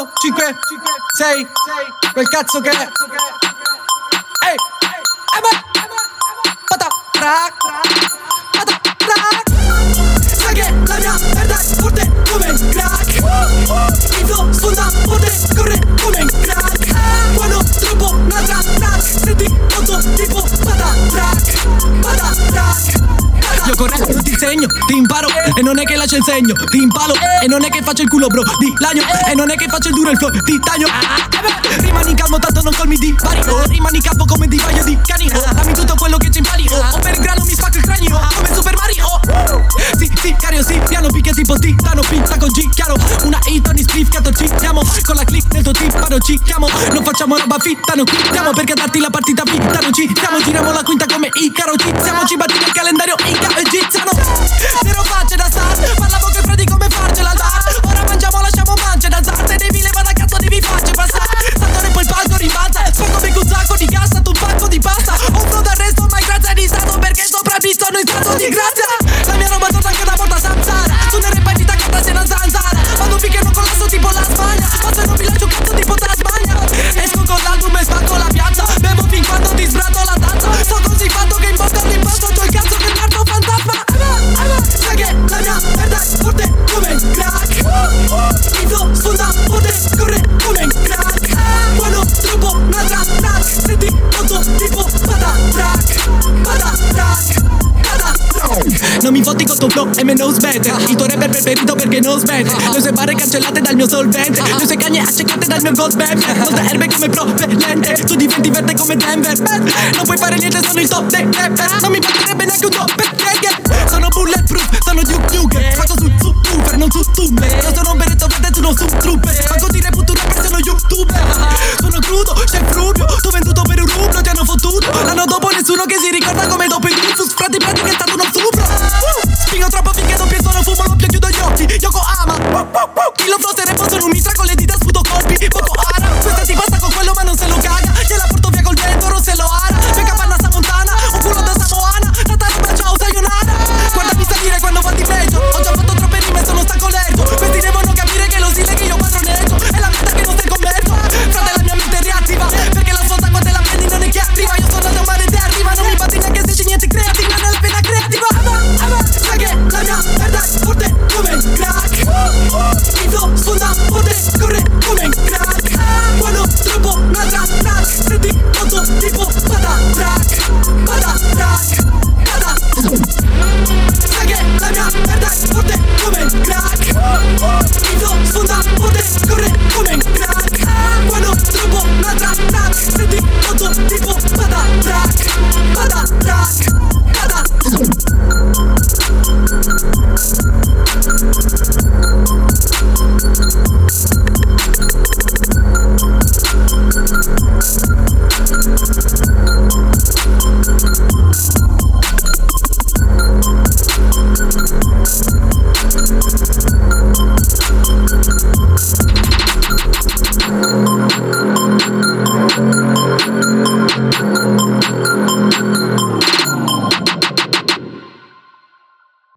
0, 1, 5, 6, quel cazzo che è. Ehi, eh beh, pata, track, pata, track. Sai che la mia merda è forte come il crack. Corretto ti insegno, imparo E non è che lascio il segno, ti impalo E non è che faccio il culo bro, di lagno. E non è che faccio il duro il flow, ti taglio Rimani calmo tanto non colmi di vari oh, Rimani capo come di paio di cani. Dammi tutto quello che ci impari oh, O per il grano mi spacco il cranio Come Super Mario. Sì, sì, cario, sì, piano picchia tipo titano Pizza con G, chiaro. Una hit, ogni spliff, chiato ci siamo. Con la click nel tuo timpano ci chiamo. Non facciamo roba fitta, non quittiamo Perché darti la partita fitta non ci siamo. Giriamo la quinta come Icaro, ci siamo Ci batti fotti con tuo flow e me non smette Il tuo rapper preferito perché non smette Le sue barre cancellate dal mio solvente. Le sue cagne accecate dal mio gold band. Molte erbe come propellente. Tu diventi verde come Denver. Non puoi fare niente, sono il top dei rapper. Non mi batterebbe neanche un top perché Thank you.